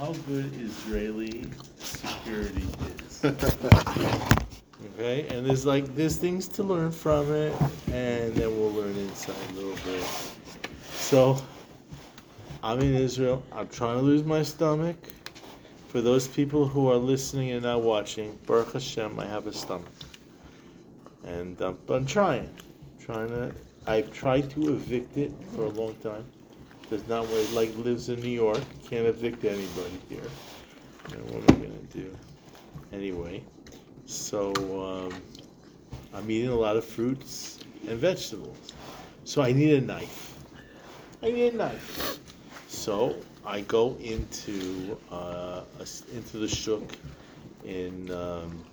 how good Israeli security is. Okay, and there's like there's things to learn from it, and then we'll learn inside a little bit. So, I'm in Israel. I'm trying to lose my stomach. For those people who are listening and not watching, Baruch Hashem, I have a stomach, and um, but I'm trying, trying to. I've tried to evict it for a long time. Does not want like lives in New York. Can't evict anybody here. What am I gonna do? Anyway, so um, I'm eating a lot of fruits and vegetables. So I need a knife. I need a knife. So I go into uh, a into the shuk in um,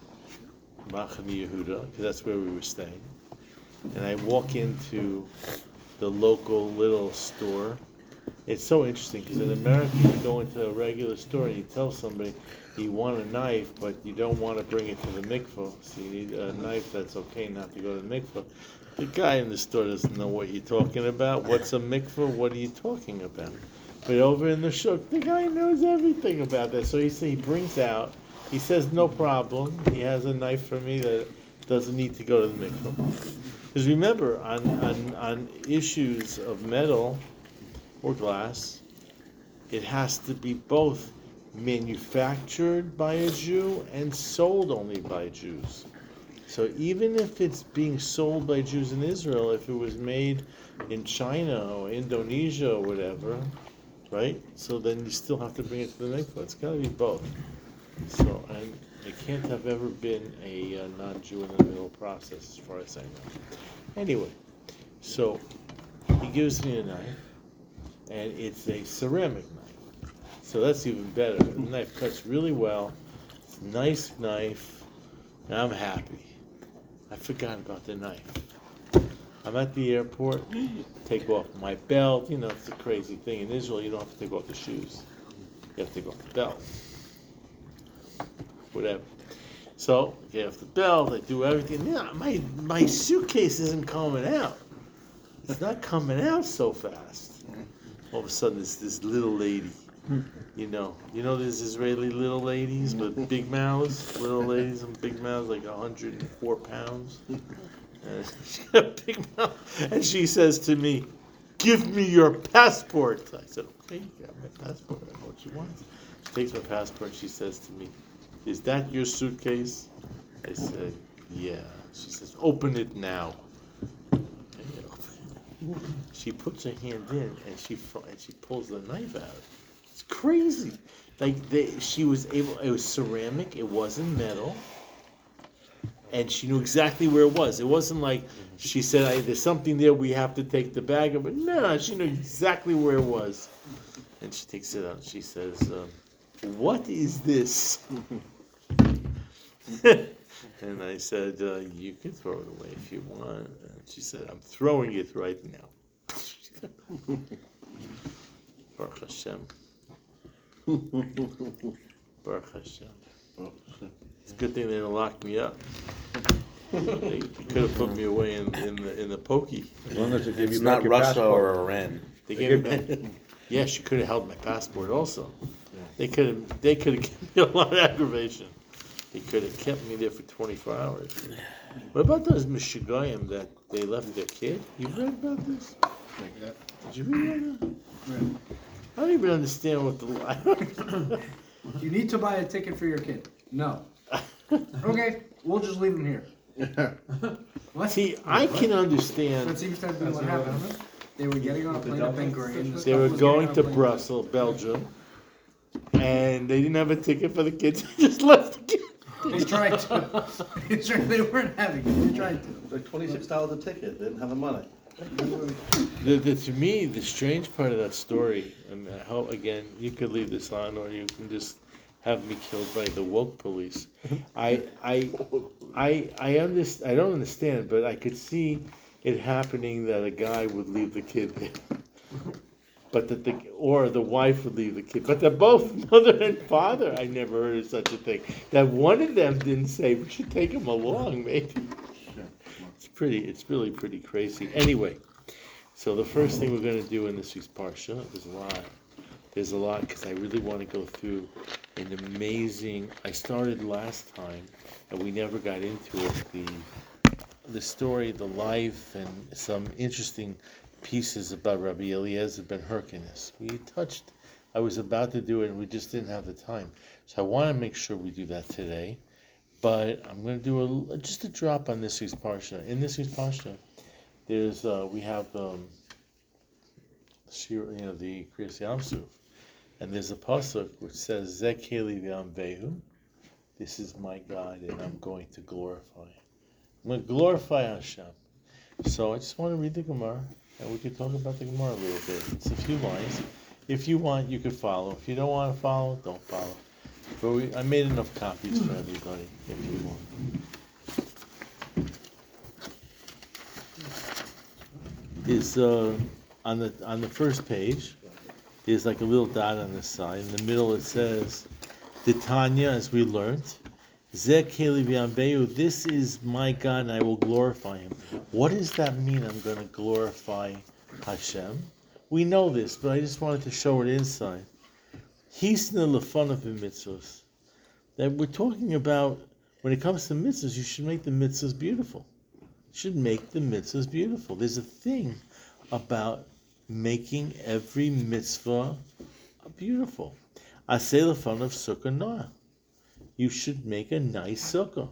Machane Yehuda because that's where we were staying, and I walk into the local little store. It's so interesting because in America you go into a regular store and you tell somebody you want a knife, but you don't want to bring it to the mikvah, so you need a knife that's okay not to go to the mikvah. The guy in the store doesn't know what you're talking about. What's a mikvah? What are you talking about? But over in the shuk, the guy knows everything about that. So he he brings out. He says no problem. He has a knife for me that doesn't need to go to the mikvah. Because remember, on, on on issues of metal or glass, it has to be both manufactured by a Jew and sold only by Jews. So even if it's being sold by Jews in Israel, if it was made in China or Indonesia or whatever, right? So then you still have to bring it to the mikvah. It's got to be both. So and it can't have ever been a uh, non-Jew in the middle process, as far as I know. Anyway, so he gives me a knife, and it's a ceramic knife. So that's even better. The knife cuts really well. It's a nice knife. And I'm happy. I forgot about the knife. I'm at the airport, take off my belt. You know, it's a crazy thing. In Israel, you don't have to take off the shoes. You have to take off the belt. Whatever. So, get off the belt, I do everything. My, my suitcase isn't coming out. It's not coming out so fast. All of a sudden, there's this little lady. You know, you know, there's Israeli little ladies with big mouths, little ladies and big mouths, like 104 pounds. And she got a big mouth, and she says to me, "Give me your passport." I said, "Okay, you got my passport. I know what you want." She takes my passport. She says to me, "Is that your suitcase?" I said, "Yeah." She says, "Open it now." She puts her hand in, and she and she pulls the knife out. It's crazy. Like she was able. It was ceramic. It wasn't metal. And she knew exactly where it was. It wasn't like she said, "There's something there. We have to take the bag it." No, she knew exactly where it was. And she takes it out. She says, um, "What is this?" and I said, uh, "You can throw it away if you want." And she said, "I'm throwing it right now." Baruch Hashem. Baruch Hashem. It's a good thing they didn't lock me up. They could have put me away in, in the in the pokey. As long as they give It's you back not your Russia passport. or Iran. They gave me back. Yeah, she could have held my passport also. They could have they could have given me a lot of aggravation. They could have kept me there for 24 hours. What about those Michigoyim that they left their kid? You read about this? Did you read that? I don't even understand what the line. You need to buy a ticket for your kid. No. Okay, we'll just leave him here. What? See, I can understand. Seems to have been what happened. They were getting on a plane up in Green. this They couple were was going getting to on a plane- Brussels, Belgium, and they didn't have a ticket for the kids. They just left the kids. They tried to. They tried- They weren't having it. They tried to. Like twenty-six dollars a ticket, they didn't have the money. The, the, to me, the strange part of that story, and I hope again you could leave this on, or you can just have me killed by the woke police. I I I I understand. I don't understand, but I could see it happening that a guy would leave the kid there. But that the or the wife would leave the kid, but they're both mother and father. I never heard of such a thing. That one of them didn't say we should take him along, maybe. It's pretty. It's really pretty crazy. Anyway, so the first thing we're going to do in this week's parsha, there's a lot. there's a lot because I really want to go through an amazing. I started last time, and we never got into it. The the story, the life, and some interesting pieces about Rabbi Eliezer ben Hyrcanus. We touched. I was about to do it, and we just didn't have the time. So I want to make sure we do that today. But I'm going to do a just a drop on this week's parsha. In this week's parsha, there's uh, we have um, you know the Kriyas Yamsuf, and there's a pasuk which says Zekeli v'amvehu. This is my God, and I'm going to glorify. I'm going to glorify Hashem. So I just want to read the Gemara, and we could talk about the Gemara a little bit. It's a few lines. If you want, you could follow. If you don't want to follow, don't follow. But we, I made enough copies for everybody. If you want. Is uh, on the on the first page. There's like a little dot on the side. In the middle, it says, "Titania," as we learned. This is my God, and I will glorify Him. What does that mean? I'm going to glorify Hashem. We know this, but I just wanted to show it inside. He's in the lefanav of the mitzvahs. That we're talking about when it comes to mitzvahs, you should make the mitzvahs beautiful. You should make the mitzvahs beautiful. There's a thing about making every mitzvah beautiful. Aseh lefanav sukkah noah you should make a nice sukkah.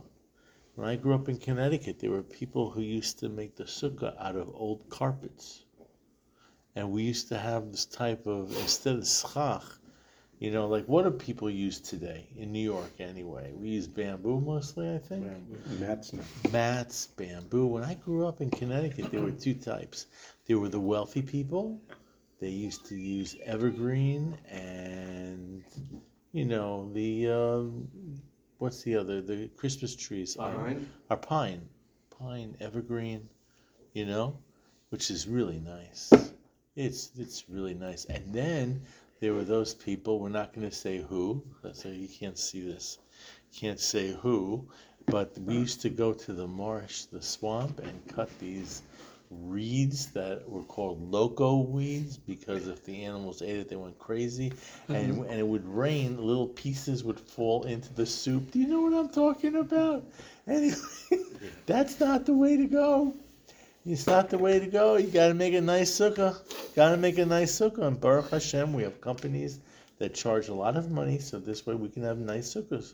When I grew up in Connecticut, there were people who used to make the sukkah out of old carpets. And we used to have this type of, instead of schach, you know, like what do people use today in New York anyway? We use bamboo mostly, I think. Bamboo. Mats. Mats, bamboo. When I grew up in Connecticut, there were two types. There were the wealthy people. They used to use evergreen and you know the um, what's the other the Christmas trees are, Pine? are pine, pine evergreen, you know, which is really nice. It's it's really nice. And then there were those people. We're not going to say who, so you can't see this. Can't say who, but we used to go to the marsh, the swamp, and cut these reeds that were called loco weeds because if the animals ate it, they went crazy, and mm-hmm. and it would rain. Little pieces would fall into the soup. Do you know what I'm talking about? Anyway, that's not the way to go. It's not the way to go. You got to make a nice sukkah. Got to make a nice sukkah. And Baruch Hashem, we have companies that charge a lot of money, so this way we can have nice sukkahs,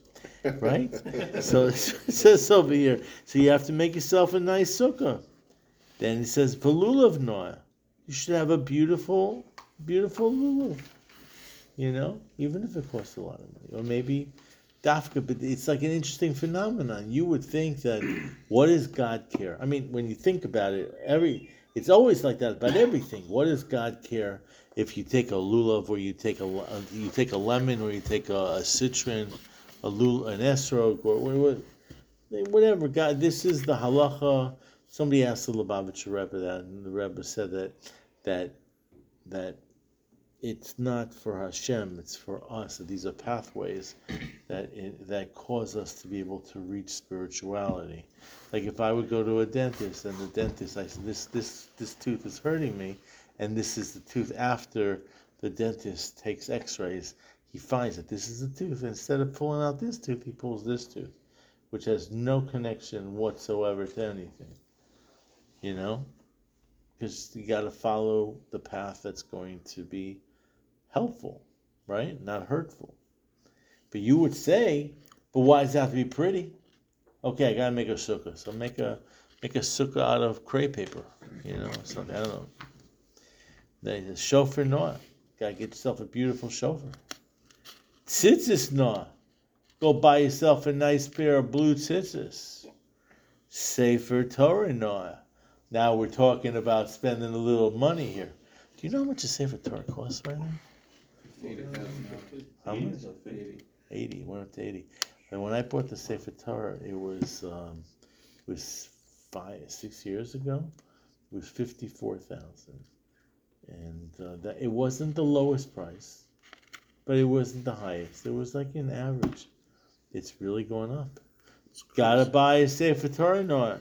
right? so it says over here. So you have to make yourself a nice sukkah. Then he says Velulav Noah. You should have a beautiful, beautiful lulav. You know, even if it costs a lot of money, or maybe dafka. But it's like an interesting phenomenon. You would think that what does God care? I mean, when you think about it, every it's always like that about everything. What does God care if you take a lulav, or you take a you take a lemon, or you take a, a citron, a lul, an esrog, or what, whatever. God, this is the halacha. Somebody asked the Lubavitcher Rebbe that, and the Rebbe said that that that it's not for Hashem, it's for us. These are pathways that it, that cause us to be able to reach spirituality. Like if I would go to a dentist and the dentist, I said, this this this tooth is hurting me, and this is the tooth after the dentist takes X-rays. He finds that this is the tooth. Instead of pulling out this tooth, he pulls this tooth, which has no connection whatsoever to anything. You know, because you got to follow the path that's going to be helpful, right? Not hurtful. But you would say, but why does it have to be pretty? Okay, I gotta make a sukkah. So make a make a sukkah out of crepe paper, you know, something. I don't know. Then a shofar noah. Gotta get yourself a beautiful shofar. Tzitzis noah. Go buy yourself a nice pair of blue tzitzis. Sefer Torah noah. Now we're talking about spending a little money here. Do you know how much a Sefer Torah costs right now? How much? Eighty. Went up to eighty. And when I bought the Sefer Torah, it was um, it was five six years ago. It was fifty four thousand, and uh, that it wasn't the lowest price, but it wasn't the highest. It was like an average. It's really going up. Gotta buy a Sefer Torah now.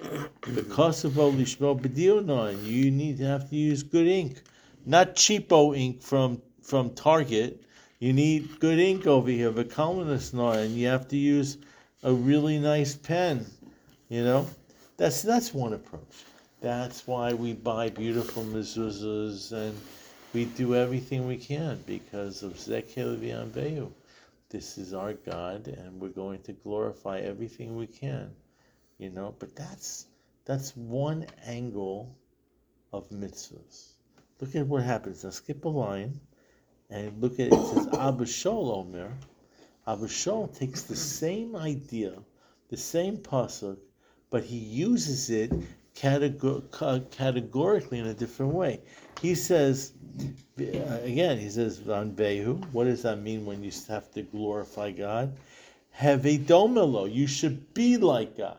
The of Lishmo Bedil now. You need to have to use good ink, not cheapo ink from from Target. You need good ink over here, the columnist and you have to use a really nice pen. You know, that's that's one approach. That's why we buy beautiful mezuzahs and we do everything we can because of Zekel V'Anvehu. This is our God, and we're going to glorify everything we can. You know, but that's that's one angle of mitzvahs. Look at what happens. Now skip a line and look at it. It says Abba Shaul Omer. Abba Shaul takes the same idea, the same pasuk, but he uses it categor- categorically in a different way. He says, uh, again, he says on Behu. What does that mean when you have to glorify God? Have a domelo. You should be like God.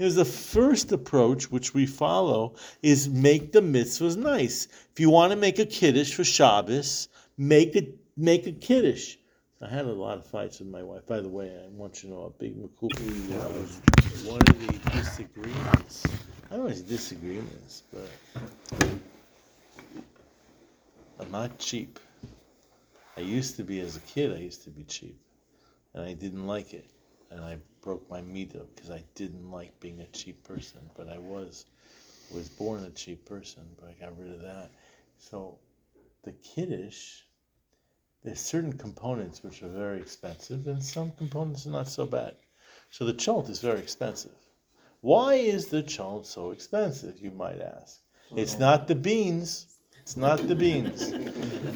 Here's the first approach which we follow is make the mitzvahs nice. If you want to make a kiddush for Shabbos, make it make a kiddush. I had a lot of fights with my wife. By the way, I want you to know a big makupi. Uh, that was one of the disagreements. I don't know it's disagreements, but I'm not cheap. I used to be as a kid. I used to be cheap, and I didn't like it, and I broke my meter because I didn't like being a cheap person. But I was was born a cheap person, but I got rid of that. So the kiddush, there's certain components which are very expensive, and some components are not so bad. So the chalt is very expensive. Why is the chalt so expensive? You might ask. It's not the beans. It's not the beans.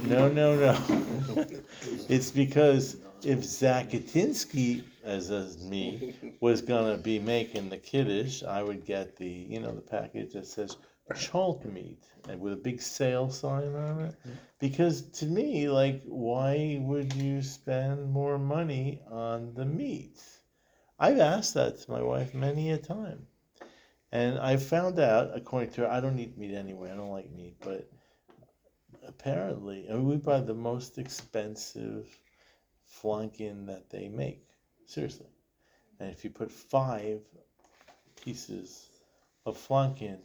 No, no, no. It's because if Zakatinsky, as as me, was gonna be making the kiddush, I would get the you know the package that says chalt meat and with a big sale sign on it. Because to me, like, why would you spend more money on the meat? I've asked that to my wife many a time. And I found out, according to her, I don't eat meat anyway. I don't like meat, but apparently, I mean, we buy the most expensive flankin that they make. Seriously. And if you put five pieces of flankin,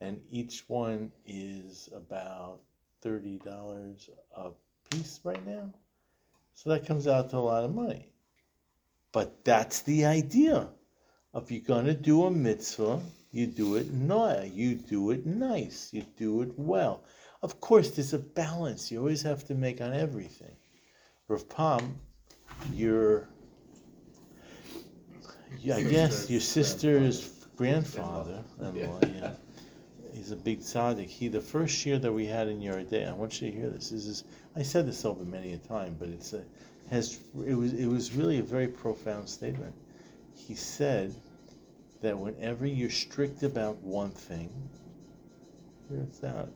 and each one is about thirty dollars a piece right now, so that comes out to a lot of money. But that's the idea. If you're gonna do a mitzvah, you do it noah, you do it nice, you do it well. Of course, there's a balance you always have to make on everything. Rav Pam, your, yeah, I guess your sister's grandfather, in-law, yeah, he's a big tzaddik. He, the first year that we had in Yeridea, I want you to hear this. This is, I said this over many a time, but it's a, has, it was, it was really a very profound statement. He said that whenever you're strict about one thing, hear it out.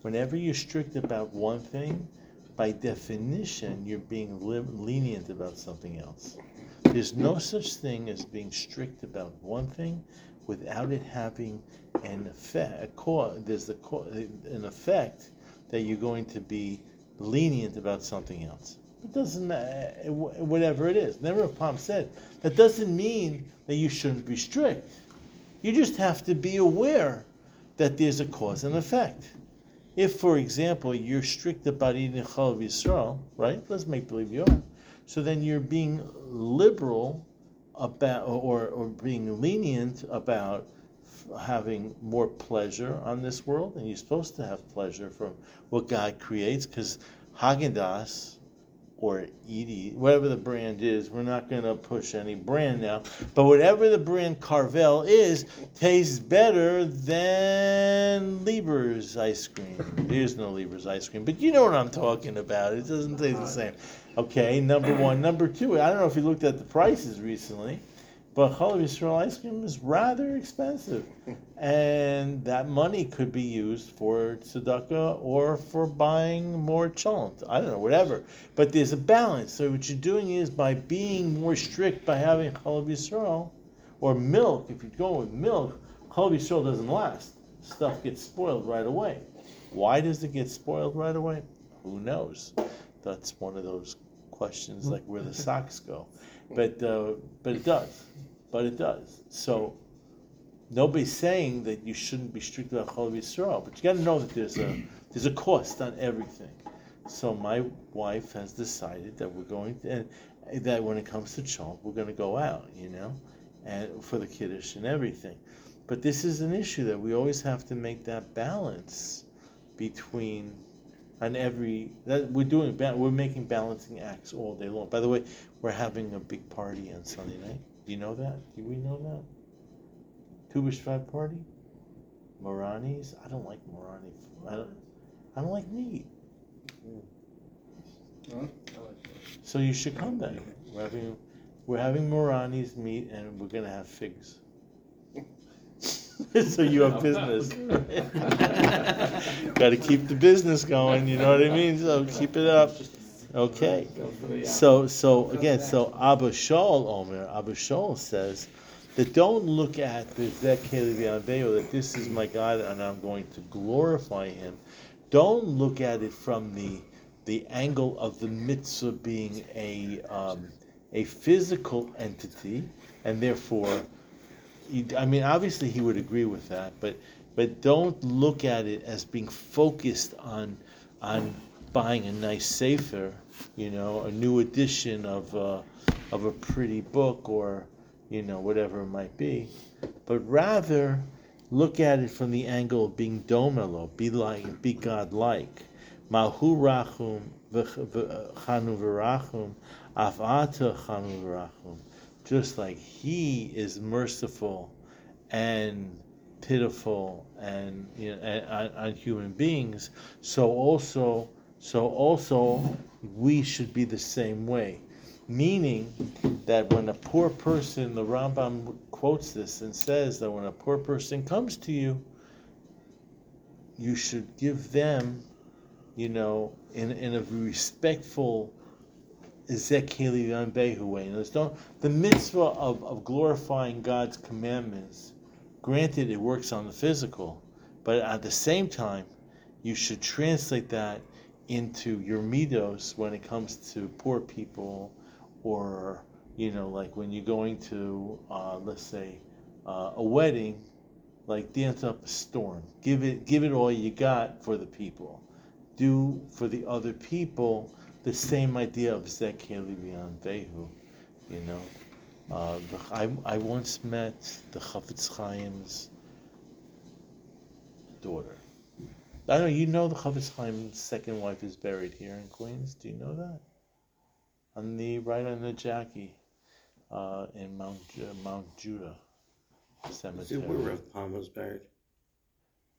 Whenever you're strict about one thing, by definition, you're being lenient about something else. There's no such thing as being strict about one thing without it having an effect. A co- there's the co- an effect that you're going to be lenient about something else. It doesn't, uh, whatever it is. Never Pam said that doesn't mean that you shouldn't be strict. You just have to be aware that there's a cause and effect. If, for example, you're strict about eating chalav Yisrael, right? Let's make believe you are. So then you're being liberal about, or, or being lenient about having more pleasure on this world, and you're supposed to have pleasure from what God creates, because Haagen-Dazs or Edie, whatever the brand is, we're not going to push any brand now, but whatever the brand Carvel is, tastes better than Lieber's ice cream. There's no Lieber's ice cream, but you know what I'm talking about. It doesn't taste the same. Okay, number one. Number two, I don't know if you looked at the prices recently, but Chalav Yisrael ice cream is rather expensive. And that money could be used for tzedakah or for buying more cholent. I don't know, whatever. But there's a balance. So what you're doing is by being more strict by having Chalav Yisrael, or milk, if you go with milk, Chalav Yisrael doesn't last. Stuff gets spoiled right away. Why does it get spoiled right away? Who knows? That's one of those questions like where the socks go. But uh, but it does. But it does. So nobody's saying that you shouldn't be strict about Chol Yisrael, but you got to know that there's a there's a cost on everything. So my wife has decided that we're going to, and that when it comes to chol, we're going to go out, you know, and for the kiddush and everything. But this is an issue that we always have to make that balance between on every that we're doing we're making balancing acts all day long. By the way, we're having a big party on Sunday night. Do you know that? Do we know that? Tu B'Shvat party? Morani's? I don't like Morani. I don't. I don't like meat. So you should come then. We're having we're having Morani's meat and we're gonna have figs. so you have business. Got to keep the business going. You know what I mean? So keep it up. Okay. So so again, so Abba Shaul Omer, Abba Shaul says that don't look at the Zekeli V'Aveo, that this is my God and I'm going to glorify Him. Don't look at it from the the angle of the mitzvah being a um, a physical entity, and therefore, I mean, obviously he would agree with that, but but don't look at it as being focused on on buying a nice sefer, you know, a new edition of uh, of a pretty book or you know whatever it might be, but rather look at it from the angle of being domelo, be like, be God-like. Mahu rachum v'chanu v'rachum avata chanu v'rachum. Just like He is merciful and pitiful and you know and, on, on human beings, so also so also we should be the same way. Meaning that when a poor person, the Rambam quotes this and says that when a poor person comes to you, you should give them, you know, in, in a respectful Ezekeli Behu way. In don't the mitzvah of, of glorifying God's commandments, granted it works on the physical, but at the same time, you should translate that into your midos when it comes to poor people or you know like when you're going to uh, let's say uh, a wedding like dance up a storm. Give it give it all you got for the people. Do for the other people the same idea of zekeli vehu you know uh, the, I, I once met the Chafetz Chaim's daughter I know you know the Chafetz Chaim's second wife is buried here in Queens. Do you know that? On the right on the Jackie, uh, in Mount uh, Mount Judah Is Cemetery. it where Rev Pam was buried?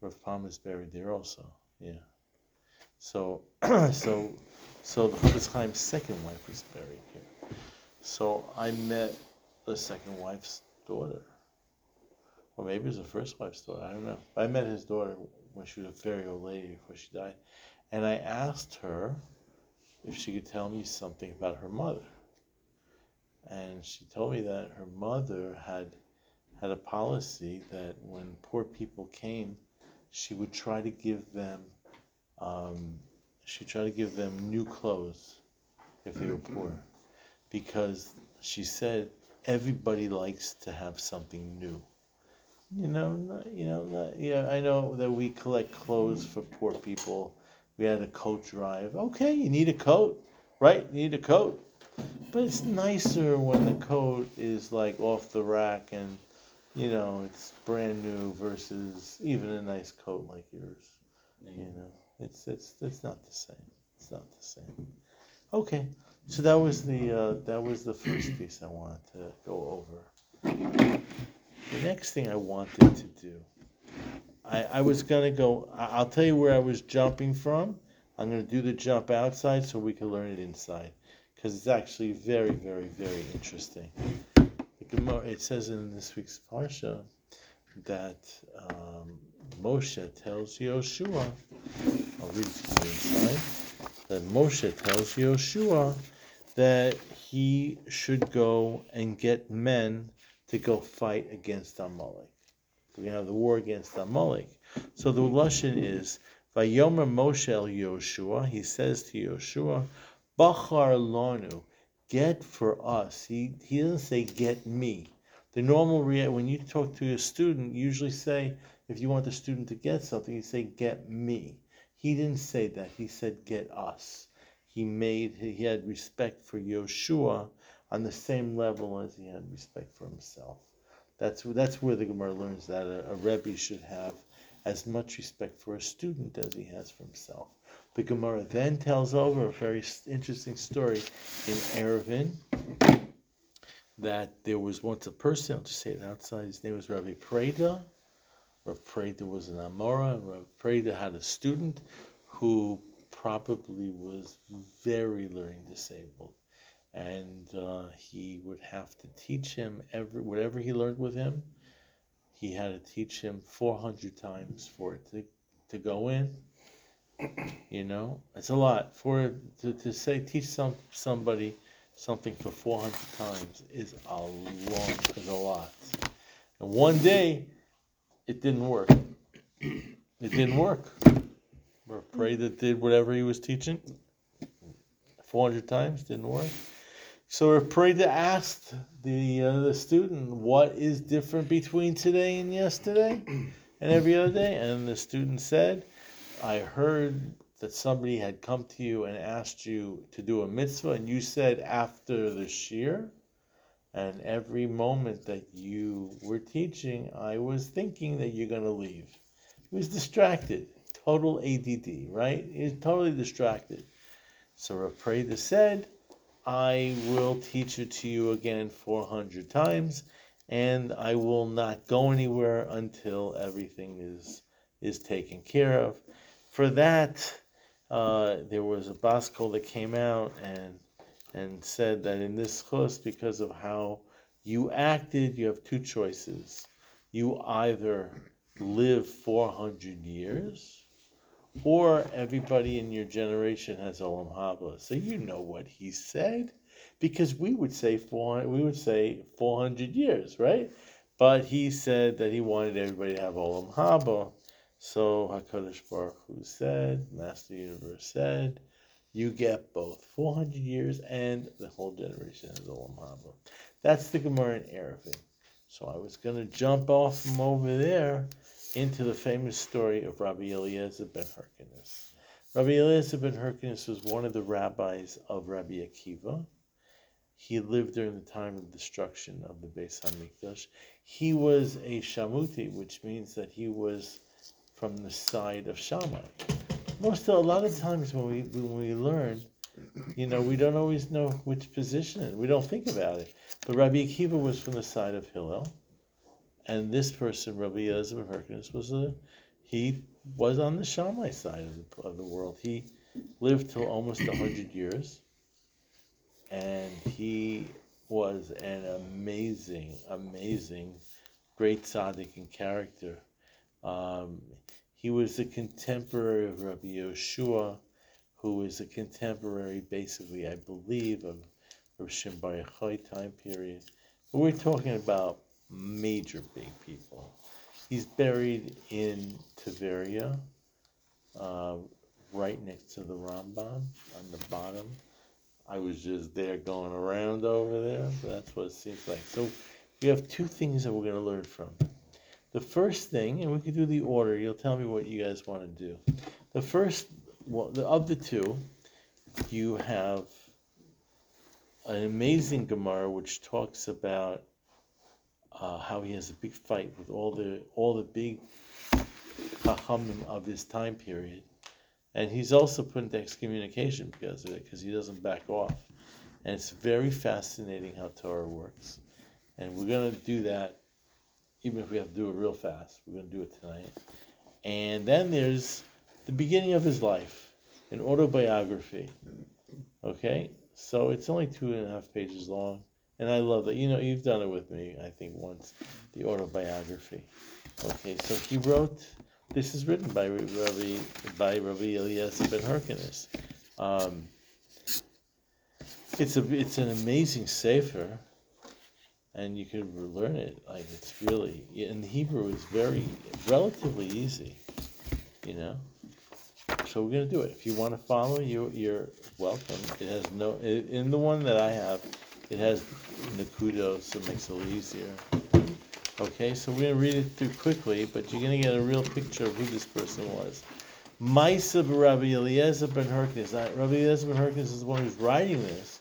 Rav Pam is buried there also. Yeah. So so so the Chafetz Chaim's second wife was buried here. So I met the second wife's daughter. Or maybe it was the first wife's daughter, I don't know. I met his daughter when she was a very old lady before she died. And I asked her if she could tell me something about her mother. And she told me that her mother had had a policy that when poor people came, she would try to give them um, she tried to give them new clothes if they were poor. Because she said everybody likes to have something new. You know, not, you know, not, yeah. I know that we collect clothes for poor people. We had a coat drive. Okay, you need a coat, right? You need a coat, but it's nicer when the coat is like off the rack and, you know, it's brand new versus even a nice coat like yours. You know, it's it's it's not the same. It's not the same. Okay, so that was the uh, that was the first piece I wanted to go over. The next thing I wanted to do, I, I was gonna go. I'll tell you where I was jumping from. I'm gonna do the jump outside so we can learn it inside, because it's actually very, very, very interesting. It says in this week's parsha that um, Moshe tells Yoshua. I'll read it to you inside. That Moshe tells Yoshua that he should go and get men to go fight against Amalek. We're gonna have the war against Amalek. So the lashon is Vayomer Moshe el Yoshua. He says to Yoshua, Bachar lanu, get for us. He he doesn't say get me. The normal when you talk to a student, you usually say if you want the student to get something, you say get me. He didn't say that. He said, "Get us." He made he had respect for Yoshua on the same level as he had respect for himself. That's that's where the Gemara learns that a, a rebbe should have as much respect for a student as he has for himself. The Gemara then tells over a very interesting story in Eruvin that there was once a person, I'll just say it outside, his name was Rabbi Preda. Rabbi Preda was an Amora, Rabbi Preda had a student who probably was very learning disabled. And uh, he would have to teach him every whatever he learned with him, he had to teach him 400 times for it to, to go in. You know, it's a lot for to, to say teach some somebody something for 400 times is a long is a lot. And one day, it didn't work. It didn't work. We're afraid that did whatever he was teaching 400 times didn't work. So we're afraid to ask the uh, the student what is different between today and yesterday and every other day. And the student said, I heard that somebody had come to you and asked you to do a mitzvah, and you said after the shir. And every moment that you were teaching, I was thinking that you're going to leave. He was distracted, total ADD, right? He was totally distracted. So Rav Preda said, I will teach it to you again 400 times, and I will not go anywhere until everything is is taken care of. For that, uh, there was a baskol that came out and and said that in this chus, because of how you acted, you have two choices. You either live 400 years, or everybody in your generation has Olam Haba. So you know what he said, because we would say 400, we would say 400 years, right? But he said that he wanted everybody to have Olam Haba. So Hakadosh Baruch Hu said, Master Universe said, you get both 400 years and the whole generation has Olam Haba. That's the Gemara in Eruvin. So I was going to jump off from over there into the famous story of Rabbi Eliezer ben Hyrcanus. Rabbi Eliezer ben Hyrcanus was one of the rabbis of Rabbi Akiva. He lived during the time of destruction of the Beis Hamikdash. He was a Shamuti, which means that he was from the side of Shammai. Most a lot of times when we when we learn, you know, we don't always know which position. We don't think about it. But Rabbi Akiva was from the side of Hillel, and this person, Rabbi Eliezer ben Hyrcanus, was a he was on the Shammai side of the, of the world. He lived till almost hundred years, and he was an amazing, amazing, great tzaddik and character. Um, he was a contemporary of Rabbi Yoshua, who is a contemporary, basically, I believe, of Rav Shimon Bar Yochai time period. But we're talking about major big people. He's buried in Tiberia, uh, right next to the Rambam on the bottom. I was just there going around over there. So that's what it seems like. So we have two things that we're going to learn from. The first thing, and we can do the order. You'll tell me what you guys want to do. The first, well, the, of the two, you have an amazing Gemara which talks about uh, how he has a big fight with all the all the big chachamim of his time period, and he's also put into excommunication because of it, because he doesn't back off. And it's very fascinating how Torah works, and we're gonna do that, even if we have to do it real fast. We're gonna do it tonight. And then there's the beginning of his life, an autobiography. Okay, so it's only two and a half pages long. And I love that. You know, you've done it with me, I think, once, the autobiography. Okay, so he wrote, this is written by Rabbi, by Rabbi Eliezer ben Hyrcanus. Um, it's a, it's an amazing sefer, and you can learn it. Like it's really, in Hebrew, it's very relatively easy. You know, so we're gonna do it. If you want to follow, you you're welcome. It has no in the one that I have, it has nakudos, so it makes it a little easier. Okay, so we're gonna read it through quickly, but you're gonna get a real picture of who this person was. Maisa Rabbi Eliezer ben Hyrcanus. Rabbi Eliezer ben Hyrcanus is the one who's writing this,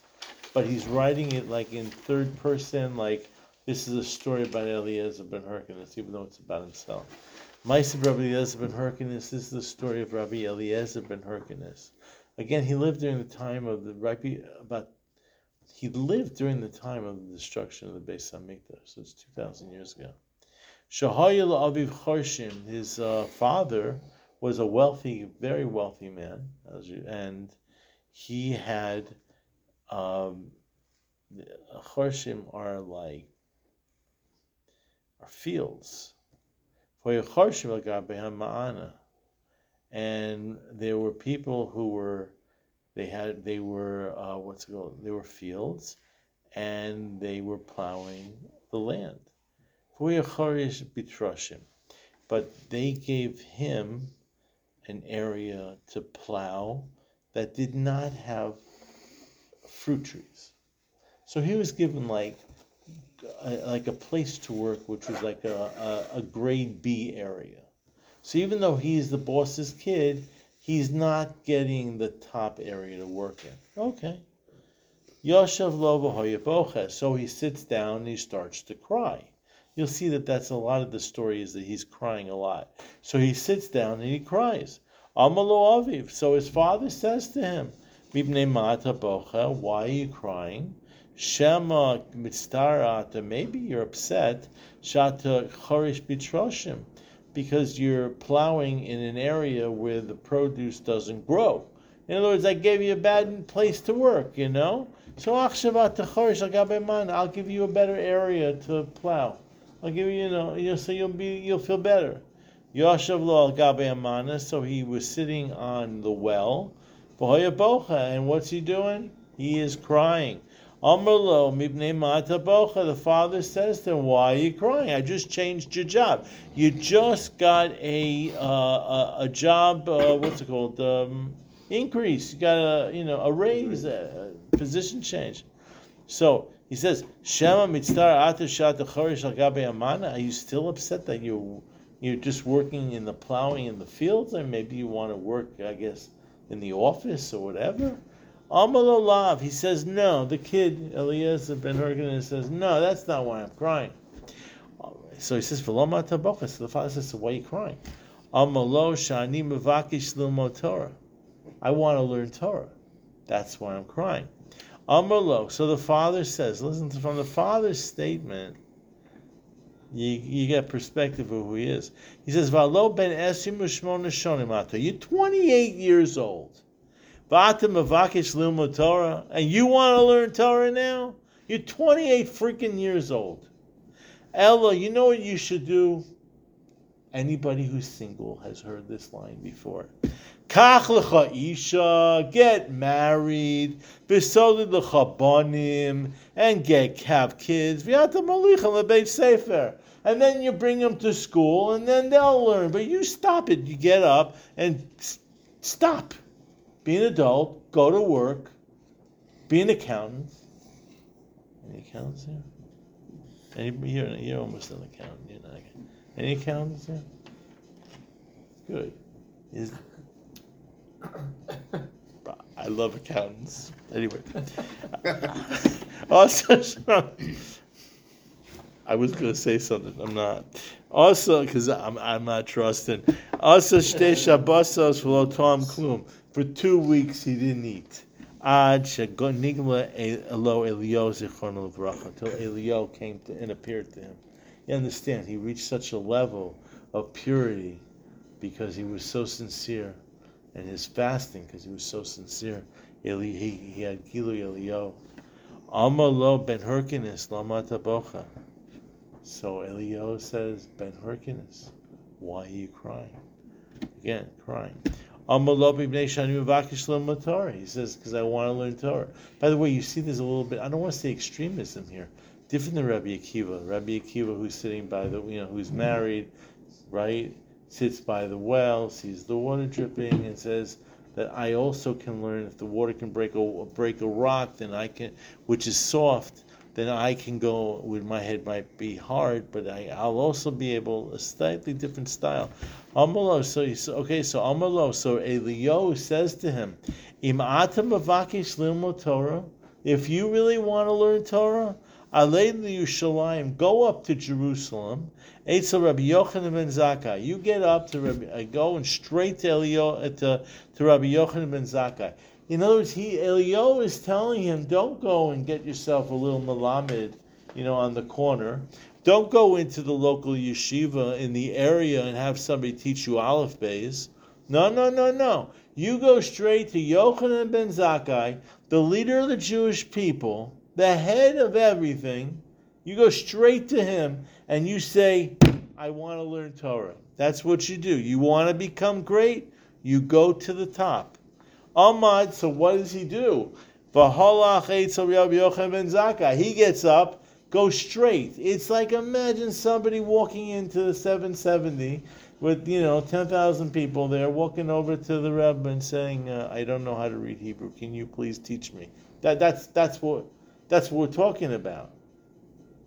but he's writing it like in third person, like this is a story about Eliezer ben Hyrcanus, even though it's about himself. Maisa Rabbi Eliezer ben Hyrcanus. This is the story of Rabbi Eliezer ben Hyrcanus. Again, he lived during the time of the Rabbi about. He lived during the time of the destruction of the Beis Hamikdash. So it's two thousand years ago. Shahayil Aviv Chorshim, his uh, father was a wealthy, very wealthy man, and he had um, Chorshim are like are fields. And there were people who were they had they were uh, what's it called? They were fields, and they were plowing the land. But they gave him an area to plow that did not have fruit trees. So he was given like a, like a place to work, which was like a, a, a grade B area. So even though he's the boss's kid, he's not getting the top area to work in. Okay. Yoshev lo So he sits down and he starts to cry you'll see that that's a lot of the story is that he's crying a lot. So he sits down and he cries. Amalo aviv. So his father says to him, Mibne bocha, why are you crying? Shema mitztarata, maybe you're upset. Shata chorish bitroshim, because you're plowing in an area where the produce doesn't grow. In other words, I gave you a bad place to work, you know? So I'll give you a better area to plow. I'll give you, you know, you know, so you'll be, you'll feel better. Yoshev lo al so he was sitting on the well. Bocha, and what's he doing? He is crying. Amrlo mibnei mata bocha. The father says to him, "Why are you crying? I just changed your job. You just got a uh, a, a, job. Uh, what's it called? Um, increase. You got a you know a raise, a position change. So he says, Shema mitzvah atashat chorish amana. Are you still upset that you you're just working in the plowing in the fields, or maybe you want to work, I guess, in the office or whatever? Amalolav. He says, no. The kid Eliezer ben Hergen says, no, that's not why I'm crying. So he says, Veloma. So the father says, so why are you crying? Amalo shani mavakish lilmo Torah. I want to learn Torah. That's why I'm crying. Amrlo. So the father says, listen to, from the father's statement, you, you get perspective of who he is. He says, Valo ben You're 28 years old. Torah. And you want to learn Torah now? You're 28 freaking years old. Ella, you know what you should do? Anybody who's single has heard this line before. Kach lecha isha, get married, besodid lecha bonim, and get have kids. V'yata malicha lebeit sefer. And then you bring them to school, and then they'll learn. But you stop it. You get up and stop. Be an adult. Go to work. Be an accountant. Any accountants here? Any, you're, you're almost an accountant. You're not. Any accountants here? Good. Is I love accountants. Anyway, also, I was going to say something. I'm not. Also, because I'm, I'm not trusting. Also, shabbosos tom klum. For two weeks he didn't eat. Ad elo eh, Elio zichron levracha until Elio came to, and appeared to him. You understand? He reached such a level of purity because he was so sincere and his fasting because he was so sincere. Eli, he, he had Gilu Elio. Alma lo ben Hyrcanus lama tabocha. So Elio says, Ben Hyrcanus, why are you crying? Again, crying. He says, because I want to learn Torah. By the way, you see there's a little bit, I don't want to say extremism here. Different than Rabbi Akiva. Rabbi Akiva, who's sitting by the, you know, who's married, right? Sits by the well, sees the water dripping, and says that I also can learn if the water can break a break a rock, then I can, which is soft, then I can go with my head might be hard, but I, I'll also be able a slightly different style. Amalo, so said, okay, so Amalo, so Elio says to him, Im atam Torah, if you really want to learn Torah, Alei Yerushalayim, go up to Jerusalem. Eitzel Rabbi Yochanan ben Zakkai. You get up to Rabbi, uh, go and straight to Elio uh, to, to Rabbi Yochanan ben Zakkai. In other words, he Elio is telling him, don't go and get yourself a little malamed, you know, on the corner. Don't go into the local yeshiva in the area and have somebody teach you aleph bays. No, no, no, no. You go straight to Yochanan ben Zakkai, the leader of the Jewish people, the head of everything. You go straight to him and you say, I want to learn Torah. That's what you do. You want to become great? You go to the top. Ahmad, so what does he do? He gets up, goes straight. It's like imagine somebody walking into the 770 with you know 10,000 people there, walking over to the Rebbe and saying, uh, "I don't know how to read Hebrew. Can you please teach me?" That that's that's what that's what we're talking about,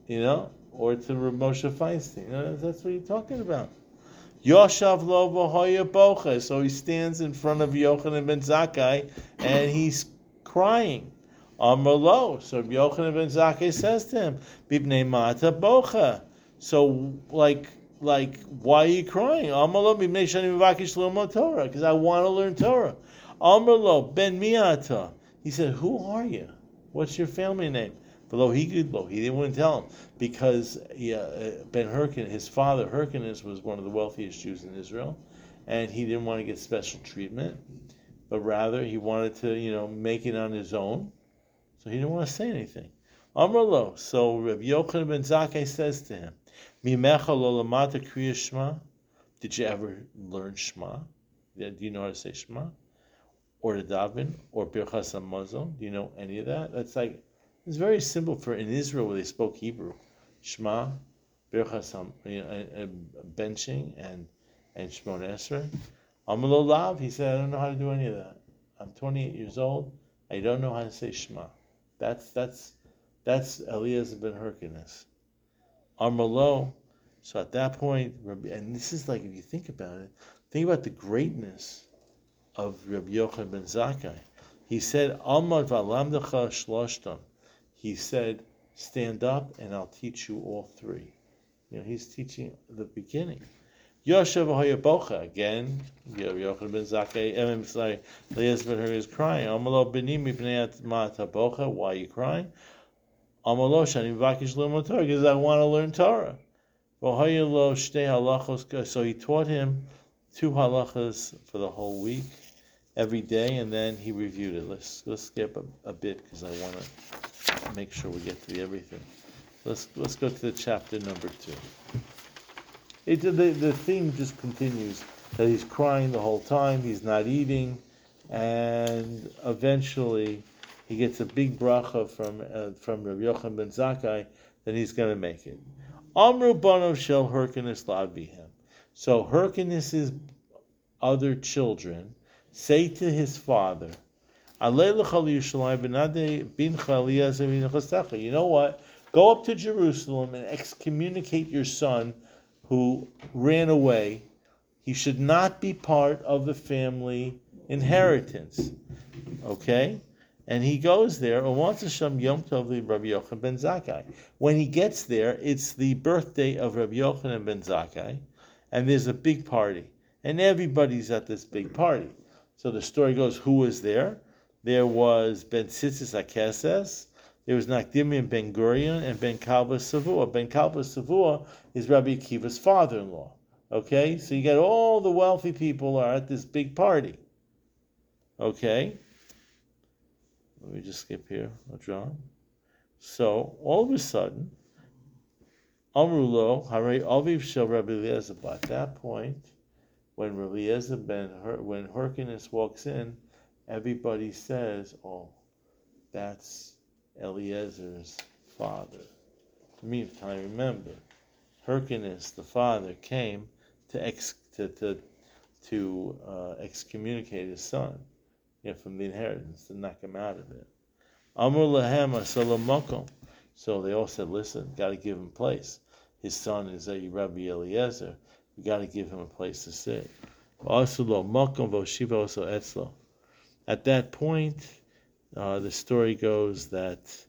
you know, or to Moshe Feinstein. You know, that's what you're talking about. Yoshav lo v'hoya bocha. So he stands in front of Yochanan ben Zakkai and he's crying. Amar lo. So Yochanan ben Zakkai says to him, Bibnei mata bocha. So like like why are you crying? Amar lo bibnei shani mivakish lilmod Torah because I want to learn Torah. Amar lo ben miata. He said, Who are you? What's your family name? Below he didn't want to tell him because uh, Ben Hyrcan, his father Hyrcanus, was one of the wealthiest Jews in Israel, and he didn't want to get special treatment, but rather he wanted to, you know, make it on his own. So he didn't want to say anything. Amrlo. So Rabbi Yochanan ben Zakkai says to him, "Mimecha lo lamata kriya Shema." Did you ever learn Shema? Do you know how to say Shema? Or the daven? Or Birchas Hamazon? Do you know any of that? That's like it's very simple for in Israel where they spoke Hebrew. Shema, Birchas Ham, you know, and, benching and and Shmon Esrei. Amalo Lav, he said, I don't know how to do any of that. I'm 28 years old. I don't know how to say Shema. That's that's that's Eliezer ben Hyrcanus. Amalo. So at that and this is like if you think about it, think about the greatness of Rabbi Yochanan ben Zakkai. He said, Almad v'alamdecha shloshtam he said, Stand up and I'll teach you all three. You know, he's teaching the beginning. Yoshev Bocha again. Rabbi Yochanan ben Zakkai. I'm sorry. Leah's ben is crying. Amalo benimi bnei mata bocha. Why are you crying? Amalo shani vakish limon Torah because I want to learn Torah. So he taught him two halachas for the whole week, every day, and then he reviewed it. Let's let's skip a, a bit because I want to make sure we get to everything. Let's let's go to the chapter number two. It, the, the theme just continues that he's crying the whole time, he's not eating, and eventually he gets a big bracha from uh, from Rabbi Yochanan ben Zakkai that he's going to make it. Amru banov shel Hyrcanus labihem. So Hyrcanus's other children say to his father, you know what? Go up to Jerusalem and excommunicate your son who ran away. He should not be part of the family inheritance. Okay? And he goes there, and wants Hashem Yom Tov Rabbi Yochanan ben Zakkai. When he gets there, it's the birthday of Rabbi Yochanan ben Zakkai, and there's a big party. And everybody's at this big party. So the story goes, who was there? There was Ben Tzitzis Akeses, there was Nakdimon Ben Gurion, and Ben Kalba Savua. Ben Kalba Savua is Rabbi Akiva's father-in-law. Okay, so you get all the wealthy people are at this big party. Okay, let me just skip here, I'll draw. So all of a sudden, Amrulo, Hare Aviv Shel Rabbi Eliezer. At that point, when Eliezer ben when Hyrcanus walks in, everybody says, "Oh, that's Eliezer's father." Meantime, remember, Hyrcanus, the father, came to ex to to, to uh, excommunicate his son, you know, from the inheritance to knock him out of it. Amr lahem asalamokom. So they all said, listen, got to give him place. His son is a Rabbi Eliezer. We got to give him a place to sit. At that point, uh, the story goes that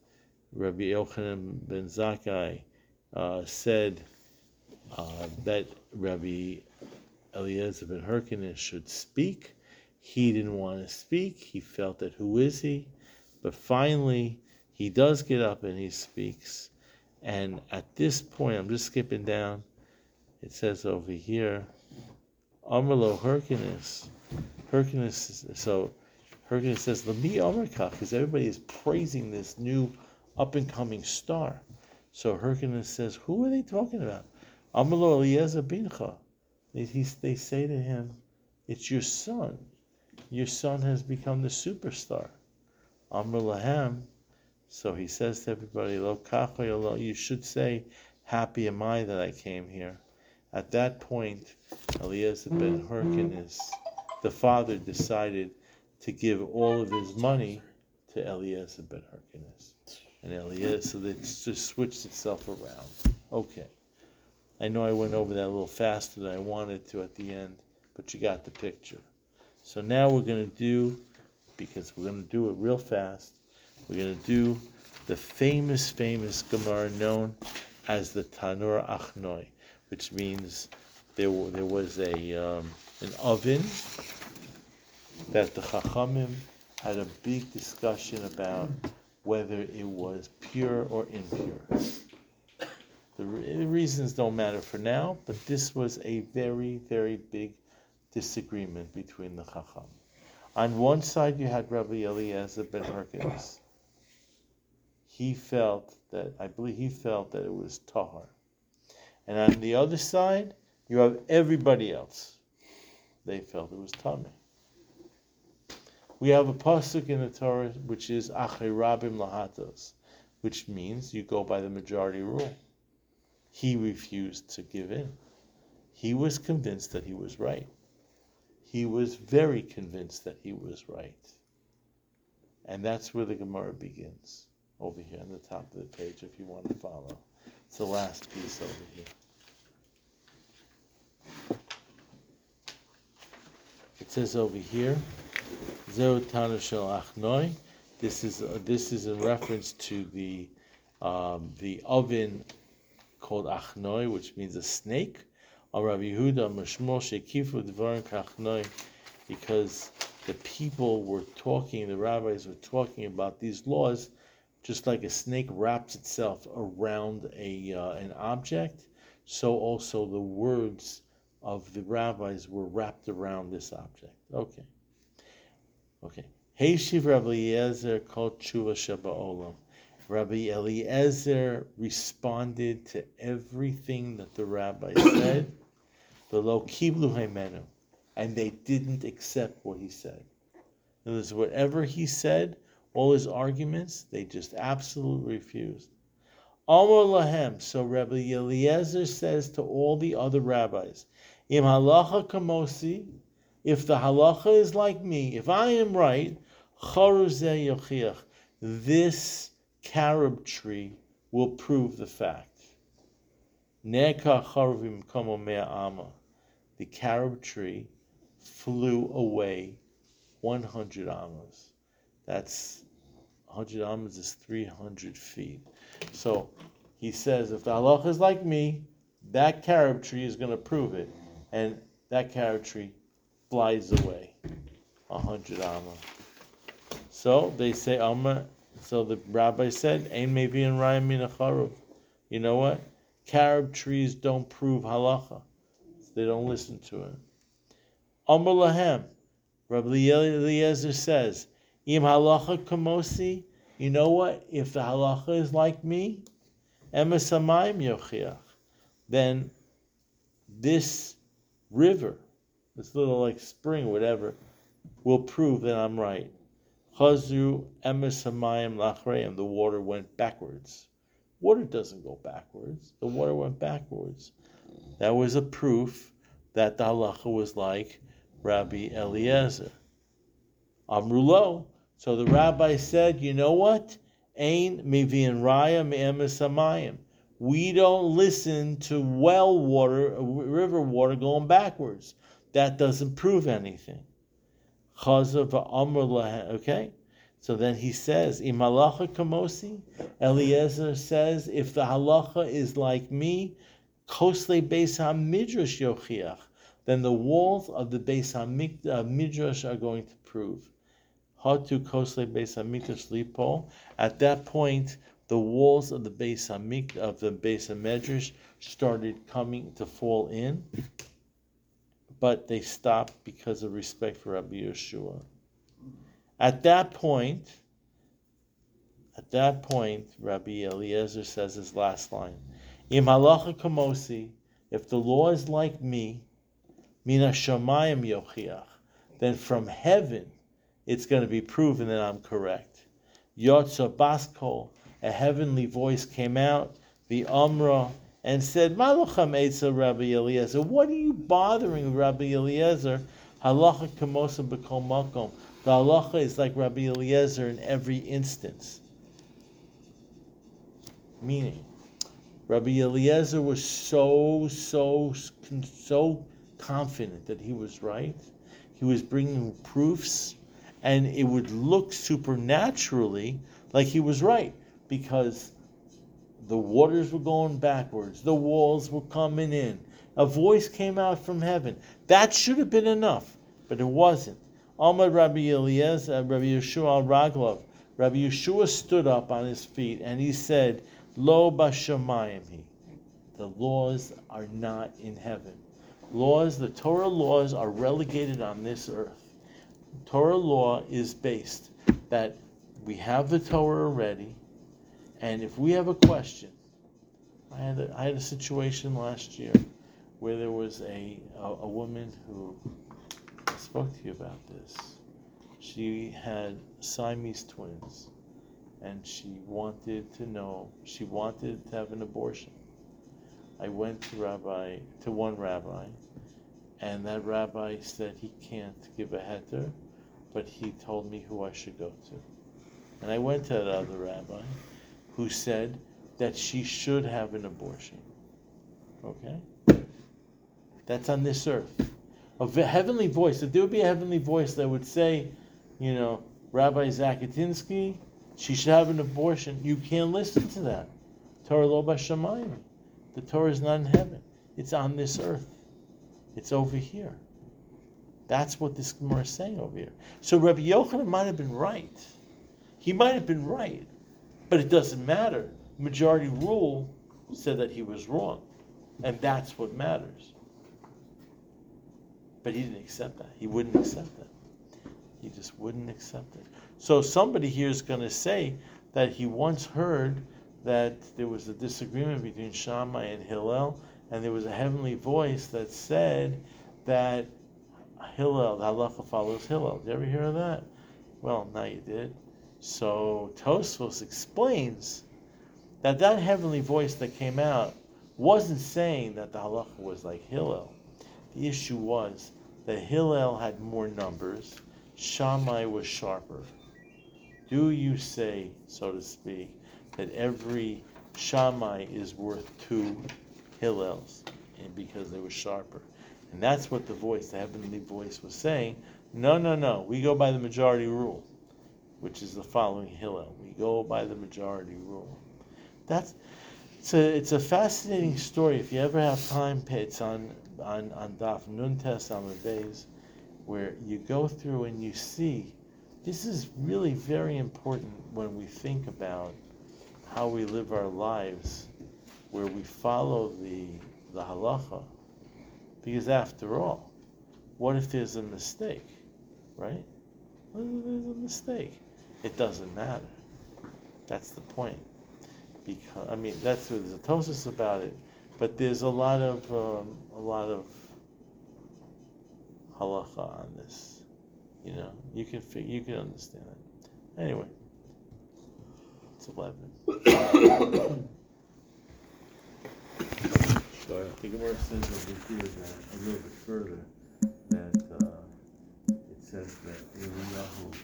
Rabbi Yochanan ben Zakkai uh, said uh, that Rabbi Eliezer ben Hyrcanus should speak. He didn't want to speak. He felt that who is he? But finally, he does get up and he speaks. And at this point, I'm just skipping down. It says over here, Amrlo Hyrcanus. Hyrcanus, so Hyrcanus says, Lami Amarkach, because everybody is praising this new up and coming star. So Hyrcanus says, Who are they talking about? Amrlo Eliezer Bincha. They, they say to him, It's your son. Your son has become the superstar. Amr Lahem. So he says to everybody, lo, you should say, Happy am I that I came here. At that point, Eliezer ben Hyrcanus, the father, decided to give all of his money to Eliezer ben Hyrcanus. And Eliezer, so it just switched itself around. Okay. I know I went over that a little faster than I wanted to at the end, but you got the picture. So now we're going to do, because we're going to do it real fast, we're going to do the famous, famous Gemara known as the Tanur Achnoi, which means there, there was a um, an oven that the Chachamim had a big discussion about whether it was pure or impure. The re- reasons don't matter for now, but this was a very, very big disagreement between the Chacham. On one side, you had Rabbi Eliezer ben Hyrcanus. He felt that, I believe he felt that it was Tahar. And on the other side, you have everybody else. They felt it was Tameh. We have a pasuk in the Torah which is Achay Rabim Lahatos, which means you go by the majority rule. He refused to give in. He was convinced that he was right. He was very convinced that he was right. And that's where the Gemara begins, over here on the top of the page, if you want to follow. It's the last piece over here. It says over here, Zeu Tanu Shel Achnoi. This is uh, this is in reference to the um, the oven called Achnoi, which means a snake. Al Rabbi Yehuda Mashmol Shekifu because the people were talking, the rabbis were talking about these laws, just like a snake wraps itself around a uh, an object, so also the words of the rabbis were wrapped around this object. Okay. Okay. Hey, Heishiv Rabbi Eliezer called Tshuva Sheba. Rabbi Eliezer responded to everything that the rabbi said, below kiblu haimenu, and they didn't accept what he said. In other words, whatever he said, all his arguments, they just absolutely refused. Amar lahem. So Rabbi Eliezer says to all the other rabbis, Im halacha kamosi, if the halacha is like me, if I am right, this carob tree will prove the fact. The carob tree flew away 100 amas. That's 100 amas is 300 feet. So he says, if the halacha is like me, that carob tree is going to prove it. And that carob tree flies away 100 amma. So they say, amma. So the rabbi said, Ein maybe in Ryan Minacharuv. You know what? Carob trees don't prove halacha. They don't listen to it. Amr lahem. Rabbi Eliezer says, Im halacha kamosi. You know what? If the halacha is like me, emes hamayim yochiach, then this river, this little like spring, whatever, will prove that I'm right. Chazru emes hamayim lachreim. The water went backwards. Water doesn't go backwards. The water went backwards. That was a proof that the halacha was like Rabbi Eliezer. Amrulo. So the rabbi said, you know what? Ain mivian raya me'emes. We don't listen to well water, river water going backwards. That doesn't prove anything. Okay, so then he says, "Im halacha kamosi." Eliezer says, "If the halacha is like me, kosle beis hamidrash yochiach, then the walls of the beis hamik- uh, midrash are going to prove." Hatu kosle beis hamikdash lipo. At that point, the walls of the beis hamik of the beis hamedrash started coming to fall in, but they stopped because of respect for Rabbi Yehoshua. At that point, at that point, Rabbi Eliezer says his last line: "Im halacha kamosi." If the law is like me, mina shamayim yochiach, then from heaven it's going to be proven that I'm correct. Yotza Baskol, a heavenly voice came out, the Umrah, and said, Malacham Eitza Rabbi Eliezer, what are you bothering Rabbi Eliezer? Halacha Kamosa B'kol Makom. The halacha is like Rabbi Eliezer in every instance. Meaning, Rabbi Eliezer was so, so, so confident that he was right. He was bringing proofs and it would look supernaturally like he was right because the waters were going backwards, the walls were coming in, a voice came out from heaven. That should have been enough, but it wasn't. Ahmad Rabbi Eliezer, uh, Rabbi Yehoshua Raglov, Rabbi Yehoshua stood up on his feet and he said, Lo bashamayim he. The laws are not in heaven. Laws, the Torah laws are relegated on this earth. Torah law is based that we have the Torah already, and if we have a question, I had a, I had a situation last year where there was a, a a woman who spoke to you about this. She had Siamese twins, and she wanted to know. She wanted to have an abortion. I went to rabbi to one rabbi, and that rabbi said he can't give a heter, but he told me who I should go to. And I went to that other rabbi who said that she should have an abortion. Okay? That's on this earth. A heavenly voice, if there would be a heavenly voice that would say, you know, Rabbi Zakatinsky, she should have an abortion, you can't listen to that. Torah lo bashamayim. The Torah is not in heaven. It's on this earth. It's over here. That's what this Gemara is saying over here. So Rabbi Yochanan might have been right. He might have been right, but it doesn't matter. Majority rule said that he was wrong, and that's what matters. But he didn't accept that. He wouldn't accept that. He just wouldn't accept it. So somebody here is going to say that he once heard that there was a disagreement between Shammai and Hillel, and there was a heavenly voice that said that Hillel, the halacha follows Hillel. Did you ever hear of that? Well, now you did. So Tosfos explains that that heavenly voice that came out wasn't saying that the halacha was like Hillel. The issue was that Hillel had more numbers, Shammai was sharper. Do you say, so to speak, that every Shammai is worth two Hillels, and because they were sharper? And that's what the voice, the heavenly voice, was saying. No, no, no. We go by the majority rule, which is the following Hillel. We go by the majority rule. That's it's a it's a fascinating story. If you ever have time, it's on on on Daf Nuntes days where you go through and you see. This is really very important when we think about how we live our lives, where we follow the the halacha. Because after all, what if there's a mistake, right? What if there's a mistake? It doesn't matter. That's the point. Because I mean, that's there's a tosis about it, but there's a lot of um, a lot of halacha on this. You know, you can you can understand it. Anyway, it's eleven. The Gemara says over here that a little bit further that uh, it says that Eliyahu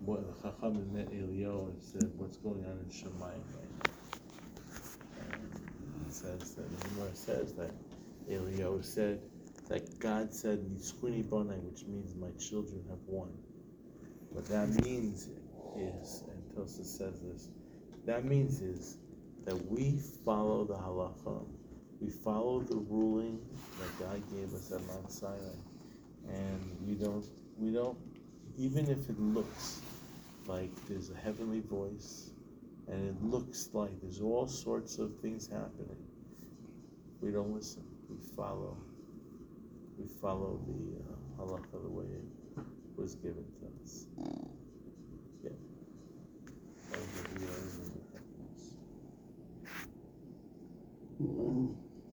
what Chachamim met Eliyahu and said, what's going on in Shemayim right now? It says that, the Gemara says that Eliyahu said that God said, which means my children have won. What that means is, and Tosa says this, that means is that we follow the halacha, we follow the ruling that God gave us at Mount Sinai, and we don't, we don't, even if it looks like there's a heavenly voice, and it looks like there's all sorts of things happening, we don't listen. We follow, we follow the uh, halacha the way it was given to us. Yeah. Mm-hmm.